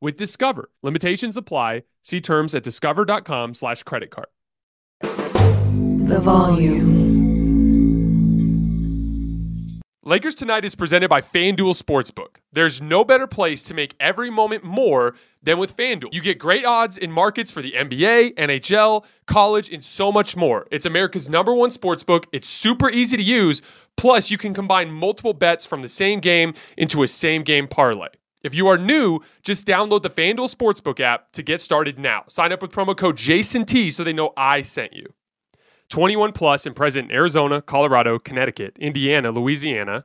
with Discover. Limitations apply. See terms at discover.com slash credit card. The volume. Lakers Tonight is presented by FanDuel Sportsbook. There's no better place to make every moment more than with FanDuel. You get great odds in markets for the NBA, NHL, college, and so much more. It's America's number one sportsbook. It's super easy to use. Plus, you can combine multiple bets from the same game into a same game parlay. If you are new, just download the FanDuel Sportsbook app to get started now. Sign up with promo code JASONT so they know I sent you. 21 plus and present in Arizona, Colorado, Connecticut, Indiana, Louisiana,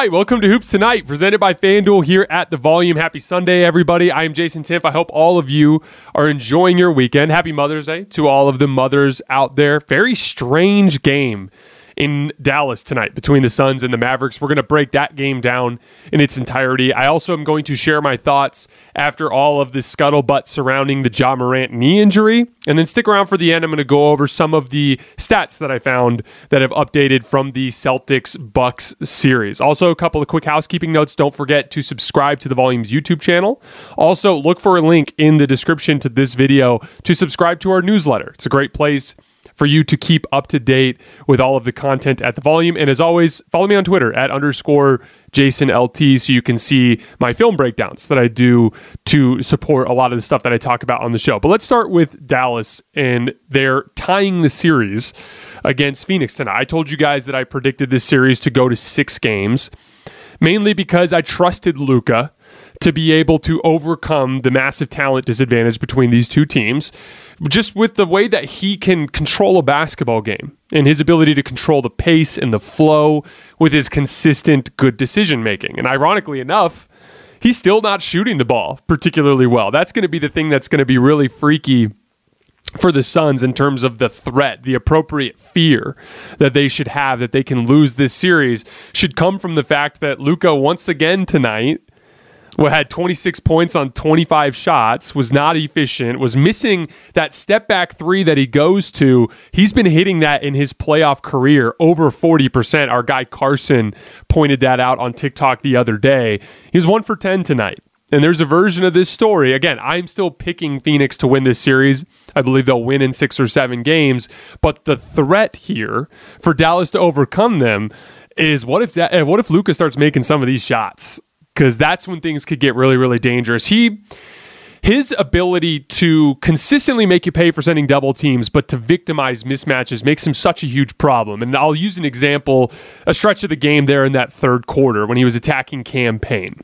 Right, welcome to Hoops Tonight, presented by FanDuel here at the Volume. Happy Sunday, everybody. I am Jason Timpf. I hope all of you are enjoying your weekend. Happy Mother's Day to all of the mothers out there. Very strange game in Dallas tonight between the Suns and the Mavericks. We're going to break that game down in its entirety. I also am going to share my thoughts after all of the scuttlebutt surrounding the Ja Morant knee injury. And then stick around for the end. I'm going to go over some of the stats that I found that have updated from the Celtics Bucks series. Also, a couple of quick housekeeping notes. Don't forget to subscribe to the Volumes YouTube channel. Also, look for a link in the description to this video to subscribe to our newsletter. It's a great place for you to keep up to date with all of the content at the volume. And as always, follow me on Twitter at underscore Jason LT so you can see my film breakdowns that I do to support a lot of the stuff that I talk about on the show. But let's start with Dallas and they're tying the series against Phoenix tonight. I told you guys that I predicted this series to go to six games, mainly because I trusted Luka to be able to overcome the massive talent disadvantage between these two teams just with the way that he can control a basketball game and his ability to control the pace and the flow with his consistent good decision making. And ironically enough, he's still not shooting the ball particularly well. That's going to be the thing that's going to be really freaky for the Suns in terms of the threat, the appropriate fear that they should have that they can lose this series should come from the fact that Luka once again tonight had 26 points on 25 shots, was not efficient, was missing that step back three that he goes to. He's been hitting that in his playoff career over 40%. Our guy Carson pointed that out on TikTok the other day. He was one for 10 tonight. And there's a version of this story. Again, I'm still picking Phoenix to win this series. I believe they'll win in six or seven games. But the threat here for Dallas to overcome them is what if what if Luka starts making some of these shots? Because that's when things could get really, really dangerous. He his ability to consistently make you pay for sending double teams, but to victimize mismatches makes him such a huge problem. And I'll use an example, a stretch of the game there in that third quarter when he was attacking Cam Payne.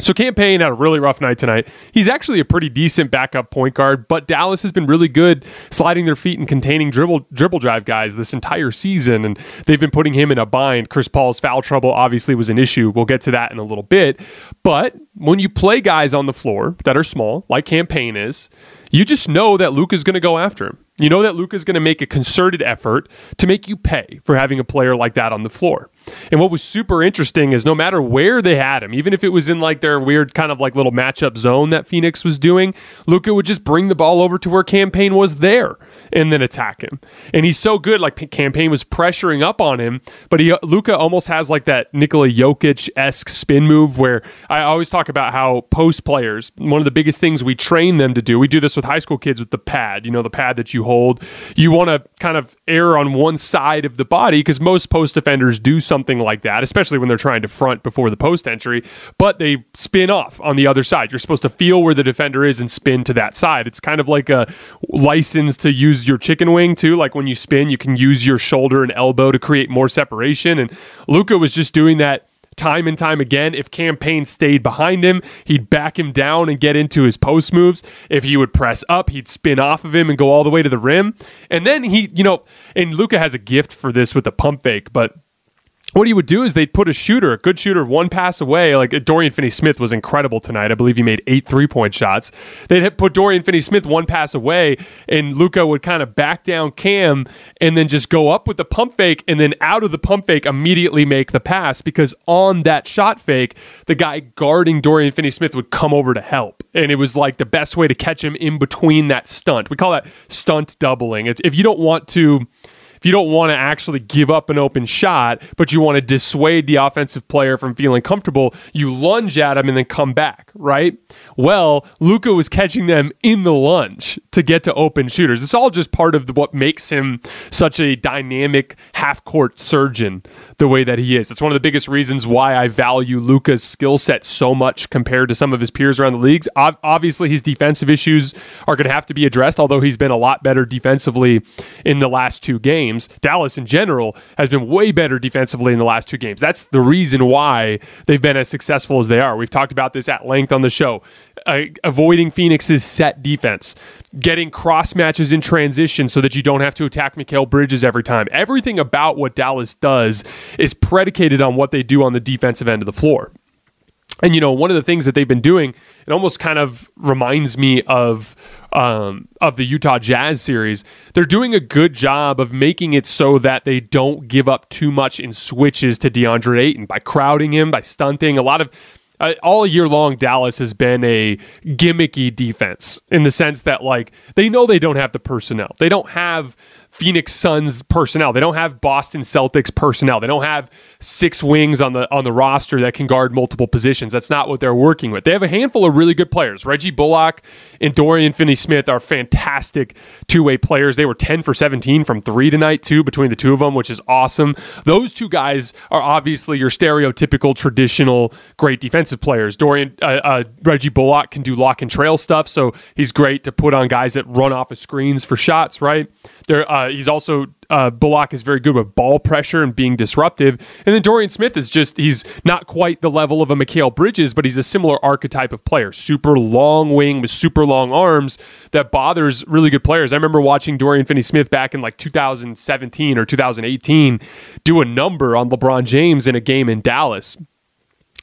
So Cam Payne had a really rough night tonight. He's actually a pretty decent backup point guard, but Dallas has been really good sliding their feet and containing dribble dribble drive guys this entire season, and they've been putting him in a bind. Chris Paul's foul trouble obviously was an issue. We'll get to that in a little bit. But when you play guys on the floor that are small, like Cam Payne is, you just know that Luke is going to go after him. You know that Luka is going to make a concerted effort to make you pay for having a player like that on the floor. And what was super interesting is no matter where they had him, even if it was in like their weird kind of like little matchup zone that Phoenix was doing, Luka would just bring the ball over to where Cam Payne was there and then attack him. And he's so good. Like Cam Payne was pressuring up on him, but he uh, Luka almost has like that Nikola Jokic esque spin move where I always talk about how post players, one of the biggest things we train them to do, we do this with high school kids with the pad, you know, the pad that you hold. You want to kind of err on one side of the body because most post defenders do something like that, especially when they're trying to front before the post entry, but they spin off on the other side. You're supposed to feel where the defender is and spin to that side. It's kind of like a license to use your chicken wing too. Like when you spin, you can use your shoulder and elbow to create more separation. And Luka was just doing that time and time again. If Cam Payne stayed behind him, he'd back him down and get into his post moves. If he would press up, he'd spin off of him and go all the way to the rim. And then he, you know, and Luka has a gift for this with the pump fake, but what he would do is they'd put a shooter, a good shooter, one pass away. Like uh, Dorian Finney Smith was incredible tonight. I believe he made eight three point shots. They'd put Dorian Finney Smith one pass away, and Luka would kind of back down Cam and then just go up with the pump fake, and then out of the pump fake immediately make the pass because on that shot fake, the guy guarding Dorian Finney Smith would come over to help, and it was like the best way to catch him in between that stunt. We call that stunt doubling. If you don't want to if you don't want to actually give up an open shot, but you want to dissuade the offensive player from feeling comfortable, you lunge at him and then come back, right? Well, Luka was catching them in the lunge to get to open shooters. It's all just part of the, what makes him such a dynamic half court surgeon the way that he is. It's one of the biggest reasons why I value Luka's skill set so much compared to some of his peers around the leagues. Obviously, his defensive issues are going to have to be addressed, although he's been a lot better defensively in the last two games. Dallas in general has been way better defensively in the last two games. That's the reason why they've been as successful as they are. We've talked about this at length on the show uh, avoiding Phoenix's set defense, getting cross matches in transition so that you don't have to attack Mikal Bridges every time. Everything about what Dallas does is predicated on what they do on the defensive end of the floor. And you know, one of the things that they've been doing, it almost kind of reminds me of um, of the Utah Jazz series. They're doing a good job of making it so that they don't give up too much in switches to DeAndre Ayton by crowding him, by stunting. A lot of uh, all year long, Dallas has been a gimmicky defense in the sense that, like, they know they don't have the personnel. They don't have Phoenix Suns personnel. They don't have Boston Celtics personnel. They don't have six wings on the on the roster that can guard multiple positions. That's not what they're working with. They have a handful of really good players. Reggie Bullock and Dorian Finney-Smith are fantastic two-way players. They were 10 for 17 from 3 tonight too between the two of them, which is awesome. Those two guys are obviously your stereotypical traditional great defensive players. Dorian uh, uh, Reggie Bullock can do lock and trail stuff, so he's great to put on guys that run off of screens for shots, right? There, uh, he's also uh, Bullock is very good with ball pressure and being disruptive, and then Dorian Smith is just he's not quite the level of a Mikal Bridges, but he's a similar archetype of player. Super long wing with super long arms that bothers really good players. I remember watching Dorian Finney-Smith back in like 2017 or 2018 do a number on LeBron James in a game in Dallas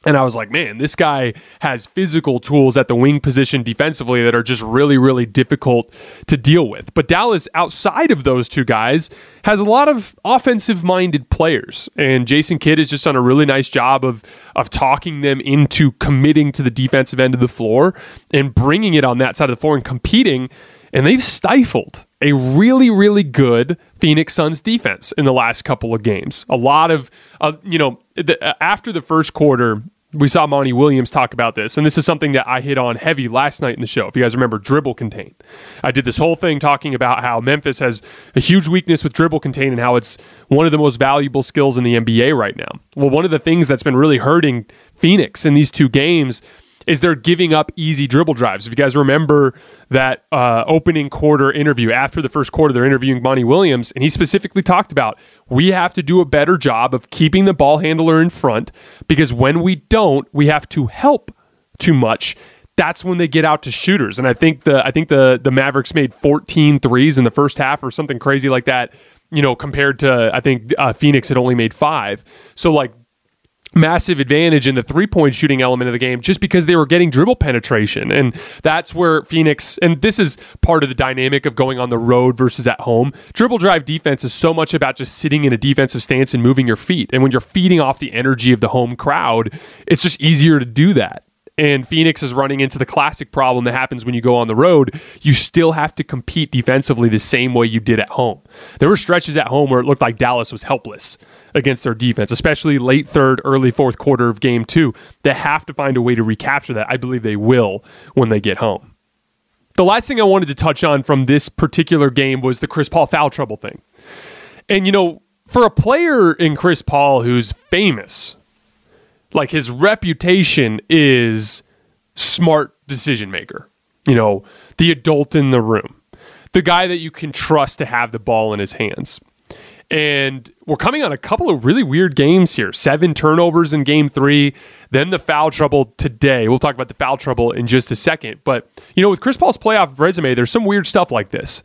And I was like, man, this guy has physical tools at the wing position defensively that are just really, really difficult to deal with. But Dallas, outside of those two guys, has a lot of offensive minded players. And Jason Kidd has just done a really nice job of, of talking them into committing to the defensive end of the floor and bringing it on that side of the floor and competing. And they've stifled a really, really good Phoenix Suns defense in the last couple of games. A lot of, uh, you know, the, uh, after the first quarter, we saw Monty Williams talk about this, and this is something that I hit on heavy last night in the show. If you guys remember, dribble contain. I did this whole thing talking about how Memphis has a huge weakness with dribble contain and how it's one of the most valuable skills in the NBA right now. Well, one of the things that's been really hurting Phoenix in these two games is they're giving up easy dribble drives. If you guys remember that uh, opening quarter interview after the first quarter, they're interviewing Monty Williams, and he specifically talked about we have to do a better job of keeping the ball handler in front because when we don't, we have to help too much. That's when they get out to shooters. And I think the I think the the Mavericks made 14 threes in the first half or something crazy like that, you know, compared to I think uh, Phoenix had only made 5. So like massive advantage in the three point shooting element of the game just because they were getting dribble penetration. And that's where Phoenix, and this is part of the dynamic of going on the road versus at home. Dribble drive defense is so much about just sitting in a defensive stance and moving your feet. And when you're feeding off the energy of the home crowd, it's just easier to do that. And Phoenix is running into the classic problem that happens when you go on the road. You still have to compete defensively the same way you did at home. There were stretches at home where it looked like Dallas was helpless against their defense, especially late third, early fourth quarter of game two. They have to find a way to recapture that. I believe they will when they get home. The last thing I wanted to touch on from this particular game was the Chris Paul foul trouble thing. And, you know, for a player in Chris Paul who's famous, like his reputation is smart decision maker, you know, the adult in the room, the guy that you can trust to have the ball in his hands. And we're coming on a couple of really weird games here. Seven turnovers in game three, then the foul trouble today. We'll talk about the foul trouble in just a second. But, you know, with Chris Paul's playoff resume, there's some weird stuff like this.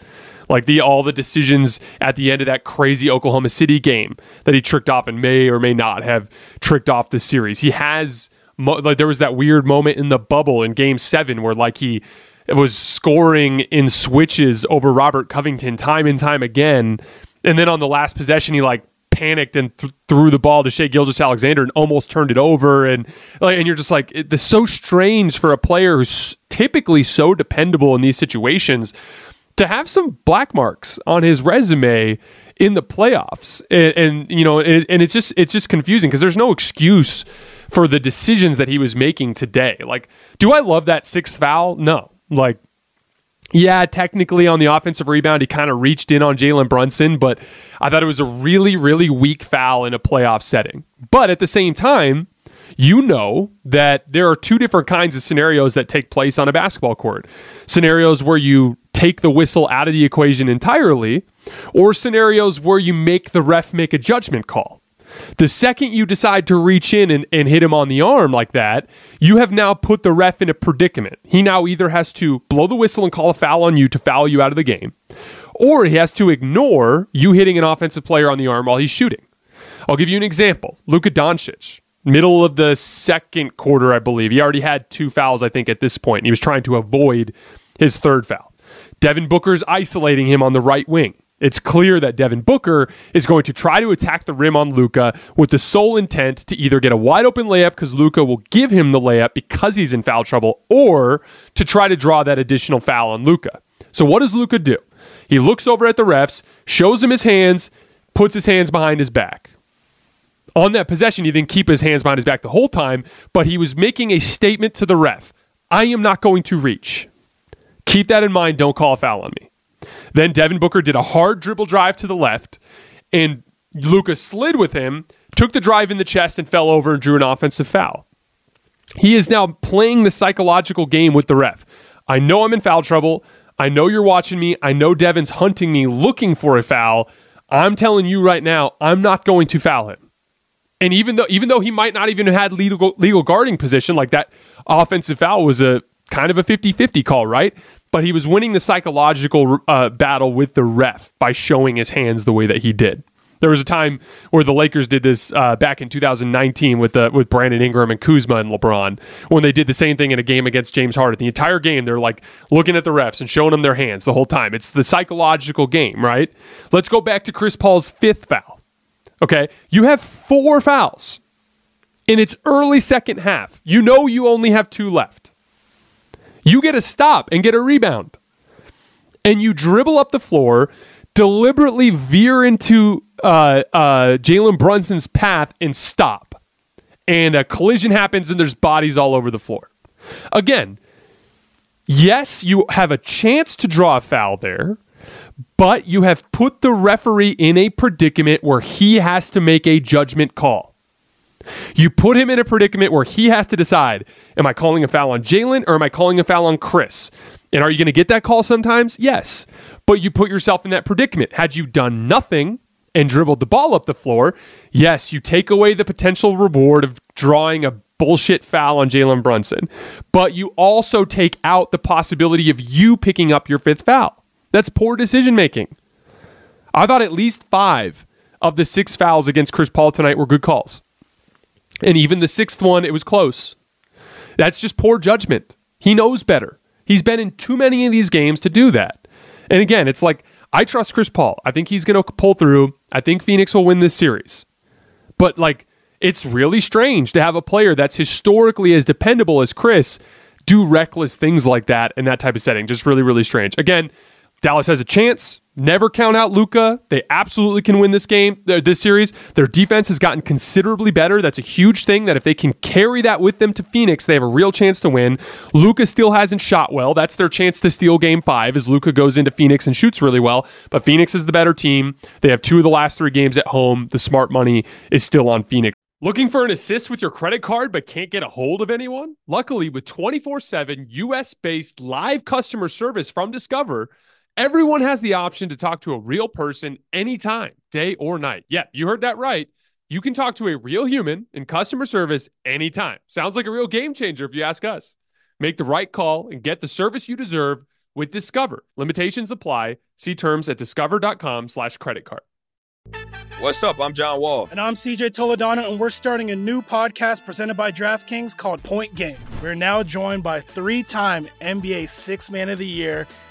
Like the all the decisions at the end of that crazy Oklahoma City game that he tricked off and may or may not have tricked off the series. He has like there was that weird moment in the bubble in game 7 where like he was scoring in switches over Robert Covington time and time again and then on the last possession, he like panicked and th- threw the ball to Shai Gilgeous-Alexander and almost turned it over. And like, and you're just like, it, this so strange for a player who's typically so dependable in these situations to have some black marks on his resume in the playoffs. And, and you know, and, and it's just it's just confusing because there's no excuse for the decisions that he was making today. Like, do I love that sixth foul? No. Like yeah, technically on the offensive rebound, he kind of reached in on Jalen Brunson, but I thought it was a really, really weak foul in a playoff setting. But at the same time, you know that there are two different kinds of scenarios that take place on a basketball court scenarios where you take the whistle out of the equation entirely, or scenarios where you make the ref make a judgment call. The second you decide to reach in and, and hit him on the arm like that, you have now put the ref in a predicament. He now either has to blow the whistle and call a foul on you to foul you out of the game, or he has to ignore you hitting an offensive player on the arm while he's shooting. I'll give you an example. Luka Doncic, middle of the second quarter, I believe. He already had two fouls, I think, at this point. He was trying to avoid his third foul. Devin Booker's isolating him on the right wing. It's clear that Devin Booker is going to try to attack the rim on Luka with the sole intent to either get a wide open layup because Luka will give him the layup because he's in foul trouble, or to try to draw that additional foul on Luka. So what does Luka do? He looks over at the refs, shows him his hands, puts his hands behind his back. On that possession, he didn't keep his hands behind his back the whole time, but he was making a statement to the ref I am not going to reach. Keep that in mind. Don't call a foul on me. Then Devin Booker did a hard dribble drive to the left, and Lucas slid with him, took the drive in the chest, and fell over and drew an offensive foul. He is now playing the psychological game with the ref. I know I'm in foul trouble. I know you're watching me. I know Devin's hunting me looking for a foul. I'm telling you right now, I'm not going to foul him. And even though even though he might not even have had legal legal guarding position, like that offensive foul was a kind of a 50-50 call, right? But he was winning the psychological uh, battle with the ref by showing his hands the way that he did. There was a time where the Lakers did this uh, back in 2019 with the with Brandon Ingram and Kuzma and LeBron when they did the same thing in a game against James Harden. The entire game, they're like looking at the refs and showing them their hands the whole time. It's the psychological game, right? Let's go back to Chris Paul's fifth foul. Okay, you have four fouls in its early second half. You know you only have two left. You get a stop and get a rebound, and you dribble up the floor deliberately veer into uh, uh, Jalen Brunson's path and stop. And a collision happens, and there's bodies all over the floor. Again, yes, you have a chance to draw a foul there, but you have put the referee in a predicament where he has to make a judgment call. You put him in a predicament where he has to decide am I calling a foul on Jalen or am I calling a foul on Chris? And are you going to get that call sometimes? Yes but you put yourself in that predicament. Had you done nothing and dribbled the ball up the floor, yes, you take away the potential reward of drawing a bullshit foul on Jalen Brunson, but you also take out the possibility of you picking up your fifth foul. That's poor decision making. I thought at least five of the six fouls against Chris Paul tonight were good calls. And even the sixth one, it was close. That's just poor judgment. He knows better. He's been in too many of these games to do that. And again, it's like I trust Chris Paul. I think he's going to pull through. I think Phoenix will win this series. But like it's really strange to have a player that's historically as dependable as Chris do reckless things like that in that type of setting. Just really really strange. Again, Dallas has a chance. Never count out Luka. They absolutely can win this game, uh, this series. Their defense has gotten considerably better. That's a huge thing. That if they can carry that with them to Phoenix, they have a real chance to win. Luka still hasn't shot well. That's their chance to steal Game Five as Luka goes into Phoenix and shoots really well. But Phoenix is the better team. They have two of the last three games at home. The smart money is still on Phoenix. Looking for an assist with your credit card but can't get a hold of anyone? Luckily, with 24 7 US based live customer service from Discover, Everyone has the option to talk to a real person anytime, day or night. Yeah, you heard that right. You can talk to a real human in customer service anytime. Sounds like a real game changer if you ask us. Make the right call and get the service you deserve with Discover. Limitations apply. See terms at discover.com slash credit card. What's up? I'm John Wall. And I'm CJ Toledano, and we're starting a new podcast presented by DraftKings called Point Game. We're now joined by three-time NBA Six Man of the Year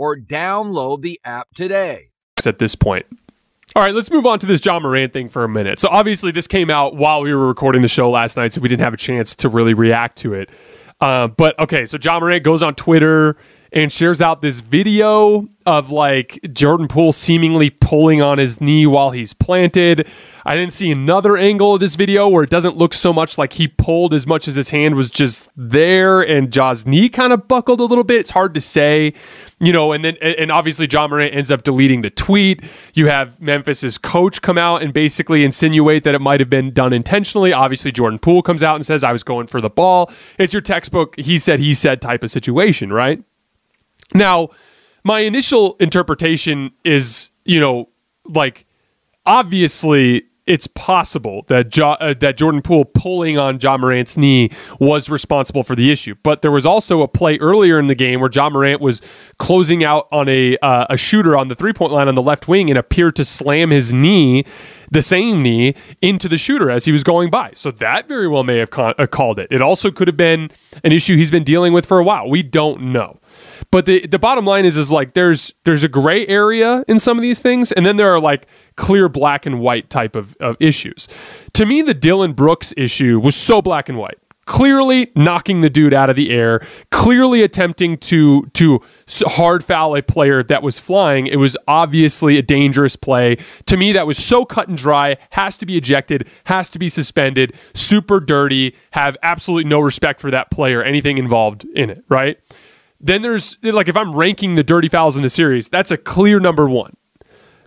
or download the app today. At this point. All right, let's move on to this Ja Morant thing for a minute. So obviously this came out while we were recording the show last night, so we didn't have a chance to really react to it. Uh, but okay, so Ja Morant goes on Twitter and shares out this video of like Jordan Poole seemingly pulling on his knee while he's planted. I didn't see another angle of this video where it doesn't look so much like he pulled as much as his hand was just there and Ja's knee kind of buckled a little bit. It's hard to say, you know, and then and obviously Ja Morant ends up deleting the tweet. You have Memphis's coach come out and basically insinuate that it might have been done intentionally. Obviously, Jordan Poole comes out and says, I was going for the ball. It's your textbook, he said, he said type of situation, right? Now, my initial interpretation is, you know, like obviously it's possible that jo- uh, that Jordan Poole pulling on Ja Morant's knee was responsible for the issue. But there was also a play earlier in the game where Ja Morant was closing out on a uh, a shooter on the three point line on the left wing and appeared to slam his knee, the same knee, into the shooter as he was going by. So that very well may have con- uh, called it. It also could have been an issue he's been dealing with for a while. We don't know. But the the bottom line is is like there's there's a gray area in some of these things, and then there are like clear black and white type of, of issues. To me, the Dillon Brooks issue was so black and white. Clearly knocking the dude out of the air, clearly attempting to to hard foul a player that was flying. It was obviously a dangerous play. To me, that was so cut and dry, has to be ejected, has to be suspended, super dirty, have absolutely no respect for that player, anything involved in it, right? Then there's like if I'm ranking the dirty fouls in the series, that's a clear number one.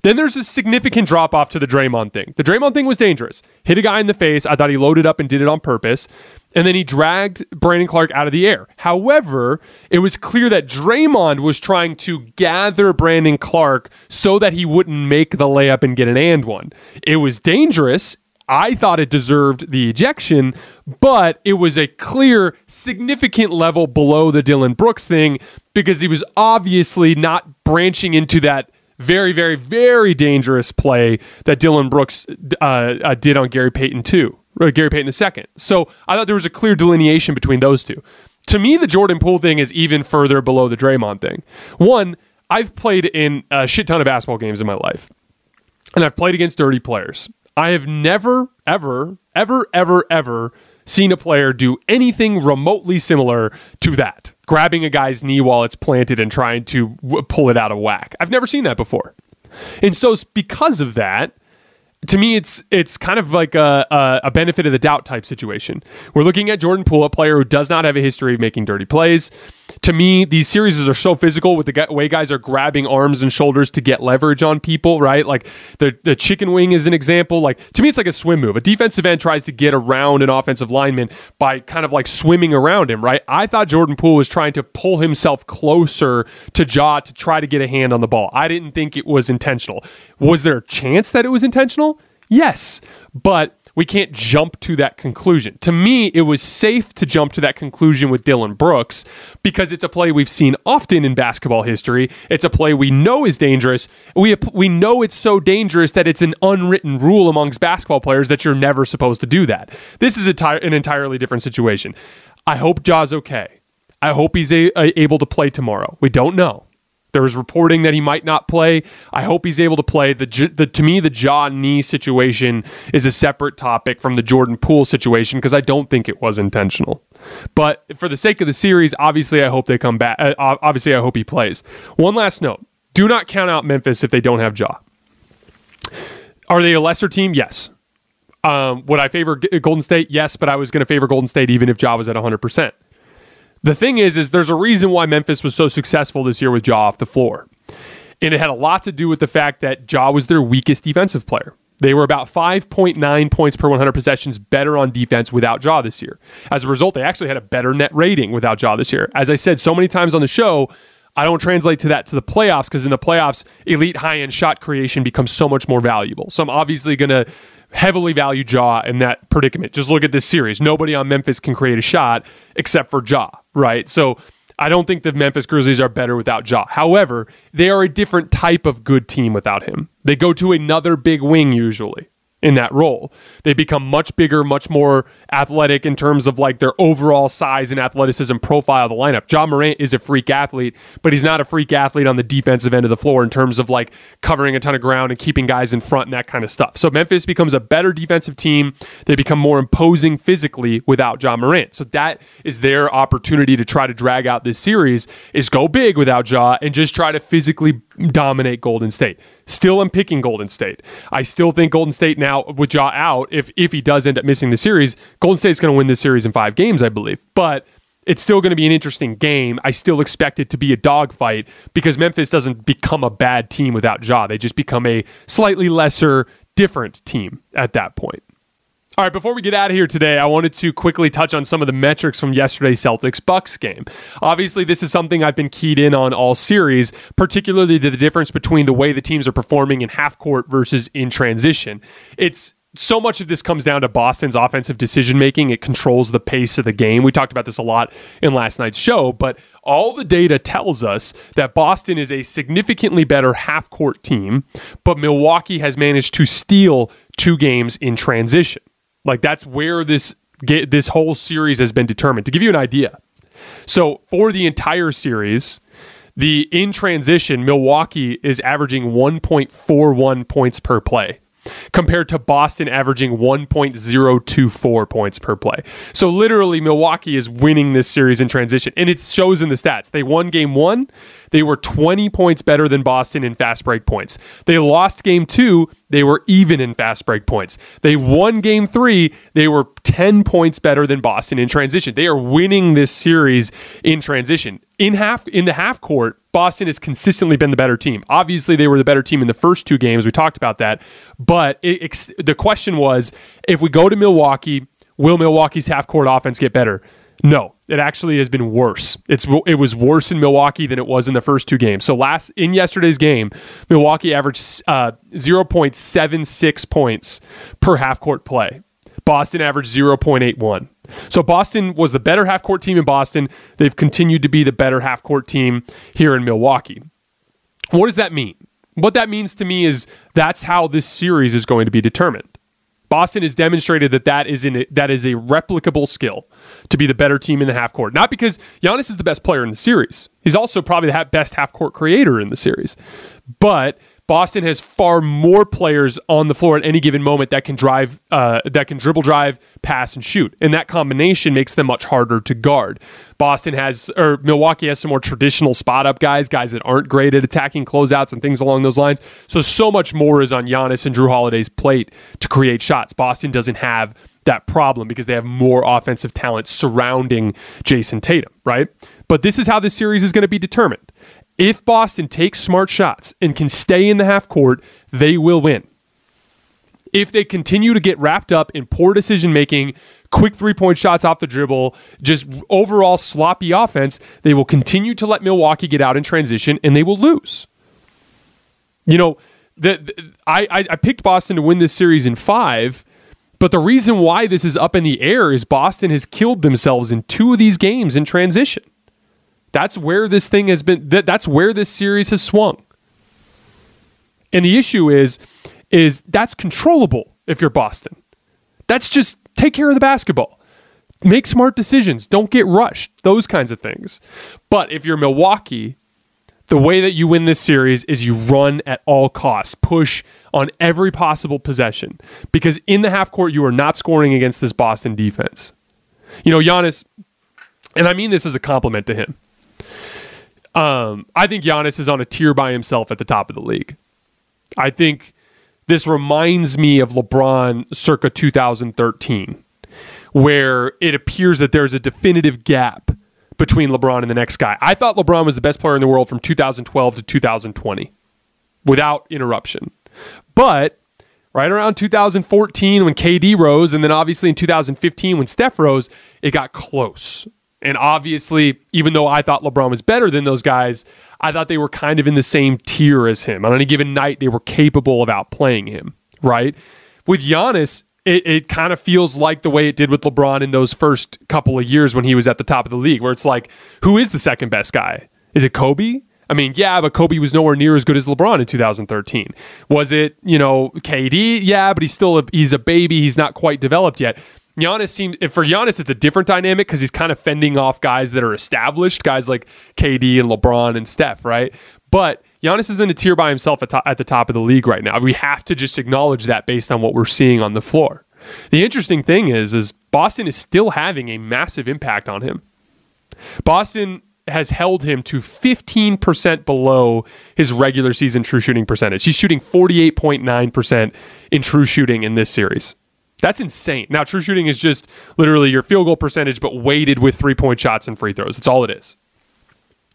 Then there's a significant drop off to the Draymond thing. The Draymond thing was dangerous. Hit a guy in the face. I thought he loaded up and did it on purpose. And then he dragged Brandon Clarke out of the air. However, it was clear that Draymond was trying to gather Brandon Clarke so that he wouldn't make the layup and get an and one. It was dangerous. I thought it deserved the ejection, but it was a clear, significant level below the Dillon Brooks thing because he was obviously not branching into that very, very, very dangerous play that Dillon Brooks uh, uh, did on Gary Payton too, Gary Payton II. So I thought there was a clear delineation between those two. To me, the Jordan Poole thing is even further below the Draymond thing. One, I've played in a shit ton of basketball games in my life, and I've played against dirty players. I have never, ever, ever, ever, ever seen a player do anything remotely similar to that grabbing a guy's knee while it's planted and trying to w- pull it out of whack. I've never seen that before. And so, because of that, to me, it's it's kind of like a, a, a, benefit of the doubt type situation. We're looking at Jordan Poole, a player who does not have a history of making dirty plays. To me, these series are so physical with the way guys are grabbing arms and shoulders to get leverage on people, right? Like the, the chicken wing is an example. Like to me, it's like a swim move. A defensive end tries to get around an offensive lineman by kind of like swimming around him, right? I thought Jordan Poole was trying to pull himself closer to Ja to try to get a hand on the ball. I didn't think it was intentional. Was there a chance that it was intentional? Yes, but we can't jump to that conclusion. To me, it was safe to jump to that conclusion with Dillon Brooks because it's a play we've seen often in basketball history. It's a play we know is dangerous. We we know it's so dangerous that it's an unwritten rule amongst basketball players that you're never supposed to do that. This is an entirely different situation. I hope Ja's okay. I hope he's a- able to play tomorrow. We don't know. There was reporting that he might not play. I hope he's able to play. The, the to me the Ja knee situation is a separate topic from the Jordan Poole situation because I don't think it was intentional. But for the sake of the series, obviously I hope they come back. Uh, obviously I hope he plays. One last note: Do not count out Memphis if they don't have Ja. Are they a lesser team? Yes. Um, would I favor Golden State? Yes, but I was going to favor Golden State even if Ja was at 100 percent. The thing is, is there's a reason why Memphis was so successful this year with Ja off the floor. And it had a lot to do with the fact that Ja was their weakest defensive player. They were about 5.9 points per 100 possessions better on defense without Ja this year. As a result, they actually had a better net rating without Ja this year. As I said so many times on the show, I don't translate to that to the playoffs because in the playoffs, elite high end shot creation becomes so much more valuable. So I'm obviously going to heavily value Ja in that predicament. Just look at this series. Nobody on Memphis can create a shot except for Ja, right? So I don't think the Memphis Grizzlies are better without Ja. However, they are a different type of good team without him. They go to another big wing usually. In that role. They become much bigger, much more athletic in terms of like their overall size and athleticism profile of the lineup. Ja Morant is a freak athlete, but he's not a freak athlete on the defensive end of the floor in terms of like covering a ton of ground and keeping guys in front and that kind of stuff. So Memphis becomes a better defensive team. They become more imposing physically without Ja Morant. So that is their opportunity to try to drag out this series is go big without Ja and just try to physically dominate Golden State. Still I'm picking Golden State. I still think Golden State now with Ja out, if if he does end up missing the series, Golden State's going to win this series in five games, I believe. But it's still going to be an interesting game. I still expect it to be a dogfight because Memphis doesn't become a bad team without Ja. They just become a slightly lesser, different team at that point. All right, before we get out of here today, I wanted to quickly touch on some of the metrics from yesterday's Celtics Bucks game. Obviously, this is something I've been keyed in on all series, particularly the difference between the way the teams are performing in half court versus in transition. It's so much of this comes down to Boston's offensive decision making. It controls the pace of the game. We talked about this a lot in last night's show, but all the data tells us that Boston is a significantly better half court team, but Milwaukee has managed to steal two games in transition. Like that's where this this whole series has been determined. To give you an idea, so for the entire series, the in transition Milwaukee is averaging 1.41 points per play compared to Boston averaging 1.024 points per play. So literally Milwaukee is winning this series in transition and it shows in the stats. They won game 1, they were 20 points better than Boston in fast break points. They lost game 2, they were even in fast break points. They won game 3, they were 10 points better than Boston in transition. They are winning this series in transition. In half in the half court, Boston has consistently been the better team. Obviously, they were the better team in the first two games. We talked about that. But it, the question was if we go to Milwaukee, will Milwaukee's half court offense get better? No, it actually has been worse. It's it was worse in Milwaukee than it was in the first two games. So last in yesterday's game, Milwaukee averaged uh, 0.76 points per half court play. Boston averaged 0.81. So Boston was the better half court team in Boston. They've continued to be the better half court team here in Milwaukee. What does that mean? What that means to me is that's how this series is going to be determined. Boston has demonstrated that that is in a, that is a replicable skill to be the better team in the half court. Not because Giannis is the best player in the series. He's also probably the best half court creator in the series. But Boston has far more players on the floor at any given moment that can drive, uh, that can dribble, drive, pass, and shoot, and that combination makes them much harder to guard. Boston has, or Milwaukee has some more traditional spot up guys, guys that aren't great at attacking closeouts and things along those lines. So so much more is on Giannis and Jrue Holiday's plate to create shots. Boston doesn't have that problem because they have more offensive talent surrounding Jayson Tatum, right? But this is how this series is going to be determined. If Boston takes smart shots and can stay in the half court, they will win. If they continue to get wrapped up in poor decision making, quick three point shots off the dribble, just overall sloppy offense, they will continue to let Milwaukee get out in transition and they will lose. You know, the, the I, I picked Boston to win this series in five, but the reason why this is up in the air is Boston has killed themselves in two of these games in transition. That's where this thing has been. That, that's where this series has swung. And the issue is, is that's controllable if you're Boston. That's just take care of the basketball. Make smart decisions. Don't get rushed. Those kinds of things. But if you're Milwaukee, the way that you win this series is you run at all costs, push on every possible possession. Because in the half court, you are not scoring against this Boston defense. You know, Giannis, and I mean this as a compliment to him. Um, I think Giannis is on a tier by himself at the top of the league. I think this reminds me of LeBron circa 2013, where it appears that there's a definitive gap between LeBron and the next guy. I thought LeBron was the best player in the world from 2012 to 2020 without interruption. But right around 2014 when KD rose, and then obviously in 2015 when Steph rose, it got close. And obviously, even though I thought LeBron was better than those guys, I thought they were kind of in the same tier as him. On any given night, they were capable of outplaying him, right? With Giannis, it, it kind of feels like the way it did with LeBron in those first couple of years when he was at the top of the league, where it's like, who is the second best guy? Is it Kobe? I mean, yeah, but Kobe was nowhere near as good as LeBron in 2013. Was it, you know, KD? Yeah, but he's still a, he's a baby. He's not quite developed yet. Giannis seems for Giannis it's a different dynamic because he's kind of fending off guys that are established, guys like KD and LeBron and Steph, right? But Giannis is in a tier by himself at, to- at the top of the league right now. We have to just acknowledge that based on what we're seeing on the floor. The interesting thing is, is Boston is still having a massive impact on him. Boston has held him to 15% below his regular season true shooting percentage. He's shooting 48.9% in true shooting in this series. That's insane. Now, true shooting is just literally your field goal percentage, but weighted with three point shots and free throws. That's all it is.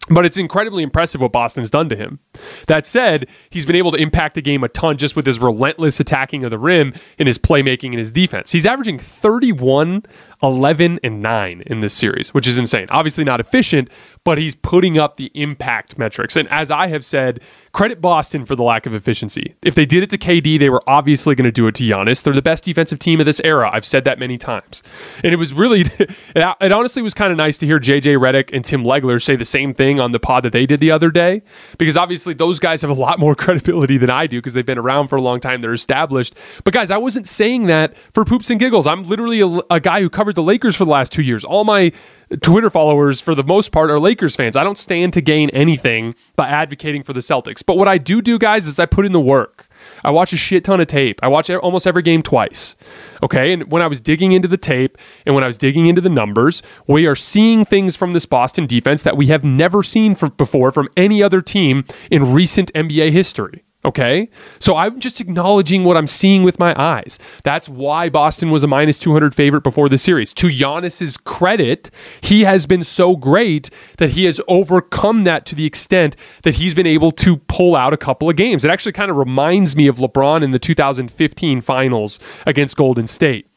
But it's incredibly impressive what Boston's done to him. That said, he's been able to impact the game a ton just with his relentless attacking of the rim and his playmaking and his defense. He's averaging 31, 11, and 9 in this series, which is insane. Obviously not efficient, but he's putting up the impact metrics. And as I have said, credit Boston for the lack of efficiency. If they did it to KD, they were obviously going to do it to Giannis. They're the best defensive team of this era. I've said that many times. And it was really, it honestly was kind of nice to hear JJ Redick and Tim Legler say the same thing on the pod that they did the other day, because obviously those guys have a lot more credibility than I do because they've been around for a long time. They're established. But guys, I wasn't saying that for poops and giggles. I'm literally a, a guy who covered the Lakers for the last two years. All my Twitter followers, for the most part, are Lakers fans. I don't stand to gain anything by advocating for the Celtics. But what I do do, guys, is I put in the work. I watch a shit ton of tape. I watch almost every game twice. Okay. And when I was digging into the tape and when I was digging into the numbers, we are seeing things from this Boston defense that we have never seen from before from any other team in recent NBA history. Okay. So I'm just acknowledging what I'm seeing with my eyes. That's why Boston was a minus 200 favorite before the series. To Giannis's credit, he has been so great that he has overcome that to the extent that he's been able to pull out a couple of games. It actually kind of reminds me of LeBron in the 2015 finals against Golden State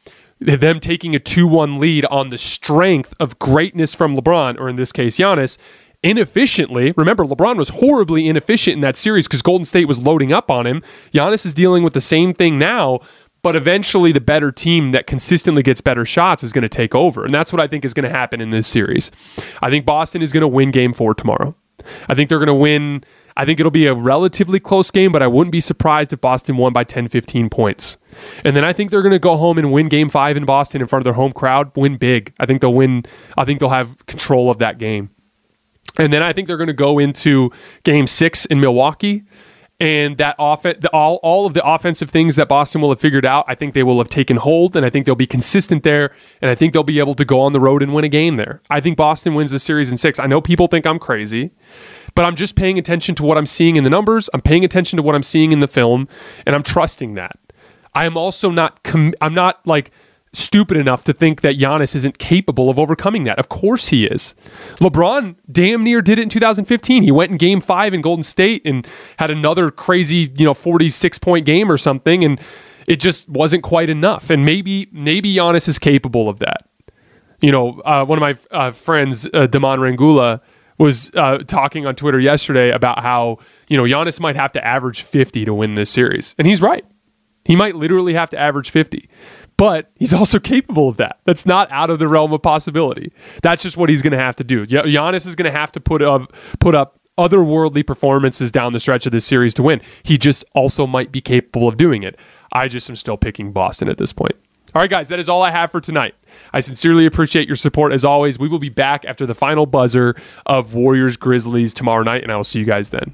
them taking a 2 1 lead on the strength of greatness from LeBron, or in this case, Giannis, inefficiently. Remember, LeBron was horribly inefficient in that series because Golden State was loading up on him. Giannis is dealing with the same thing now, but eventually the better team that consistently gets better shots is going to take over. And that's what I think is going to happen in this series. I think Boston is going to win game four tomorrow. I think they're going to win. I think it'll be a relatively close game, but I wouldn't be surprised if Boston won by 10, 15 points. And then I think they're going to go home and win game five in Boston in front of their home crowd, win big. I think they'll win. I think they'll have control of that game. And then I think they're going to go into game six in Milwaukee. And that all, all of the offensive things that Boston will have figured out, I think they will have taken hold and I think they'll be consistent there. And I think they'll be able to go on the road and win a game there. I think Boston wins the series in six. I know people think I'm crazy, but I'm just paying attention to what I'm seeing in the numbers. I'm paying attention to what I'm seeing in the film, and I'm trusting that. I am also not, com- I'm not like, stupid enough to think that Giannis isn't capable of overcoming that. Of course he is. LeBron damn near did it in 2015. He went in game five in Golden State and had another crazy, you know, 46 point game or something, and it just wasn't quite enough. And maybe, maybe Giannis is capable of that. You know, uh, one of my uh, friends, uh, Damon Rangula, was uh, talking on Twitter yesterday about how, you know, Giannis might have to average 50 to win this series. And he's right. He might literally have to average 50 but he's also capable of that. That's not out of the realm of possibility. That's just what he's going to have to do. Giannis is going to have to put up put up otherworldly performances down the stretch of this series to win. He just also might be capable of doing it. I just am still picking Boston at this point. All right, guys, that is all I have for tonight. I sincerely appreciate your support as always. We will be back after the final buzzer of Warriors Grizzlies tomorrow night, and I will see you guys then.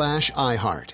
slash iHeart.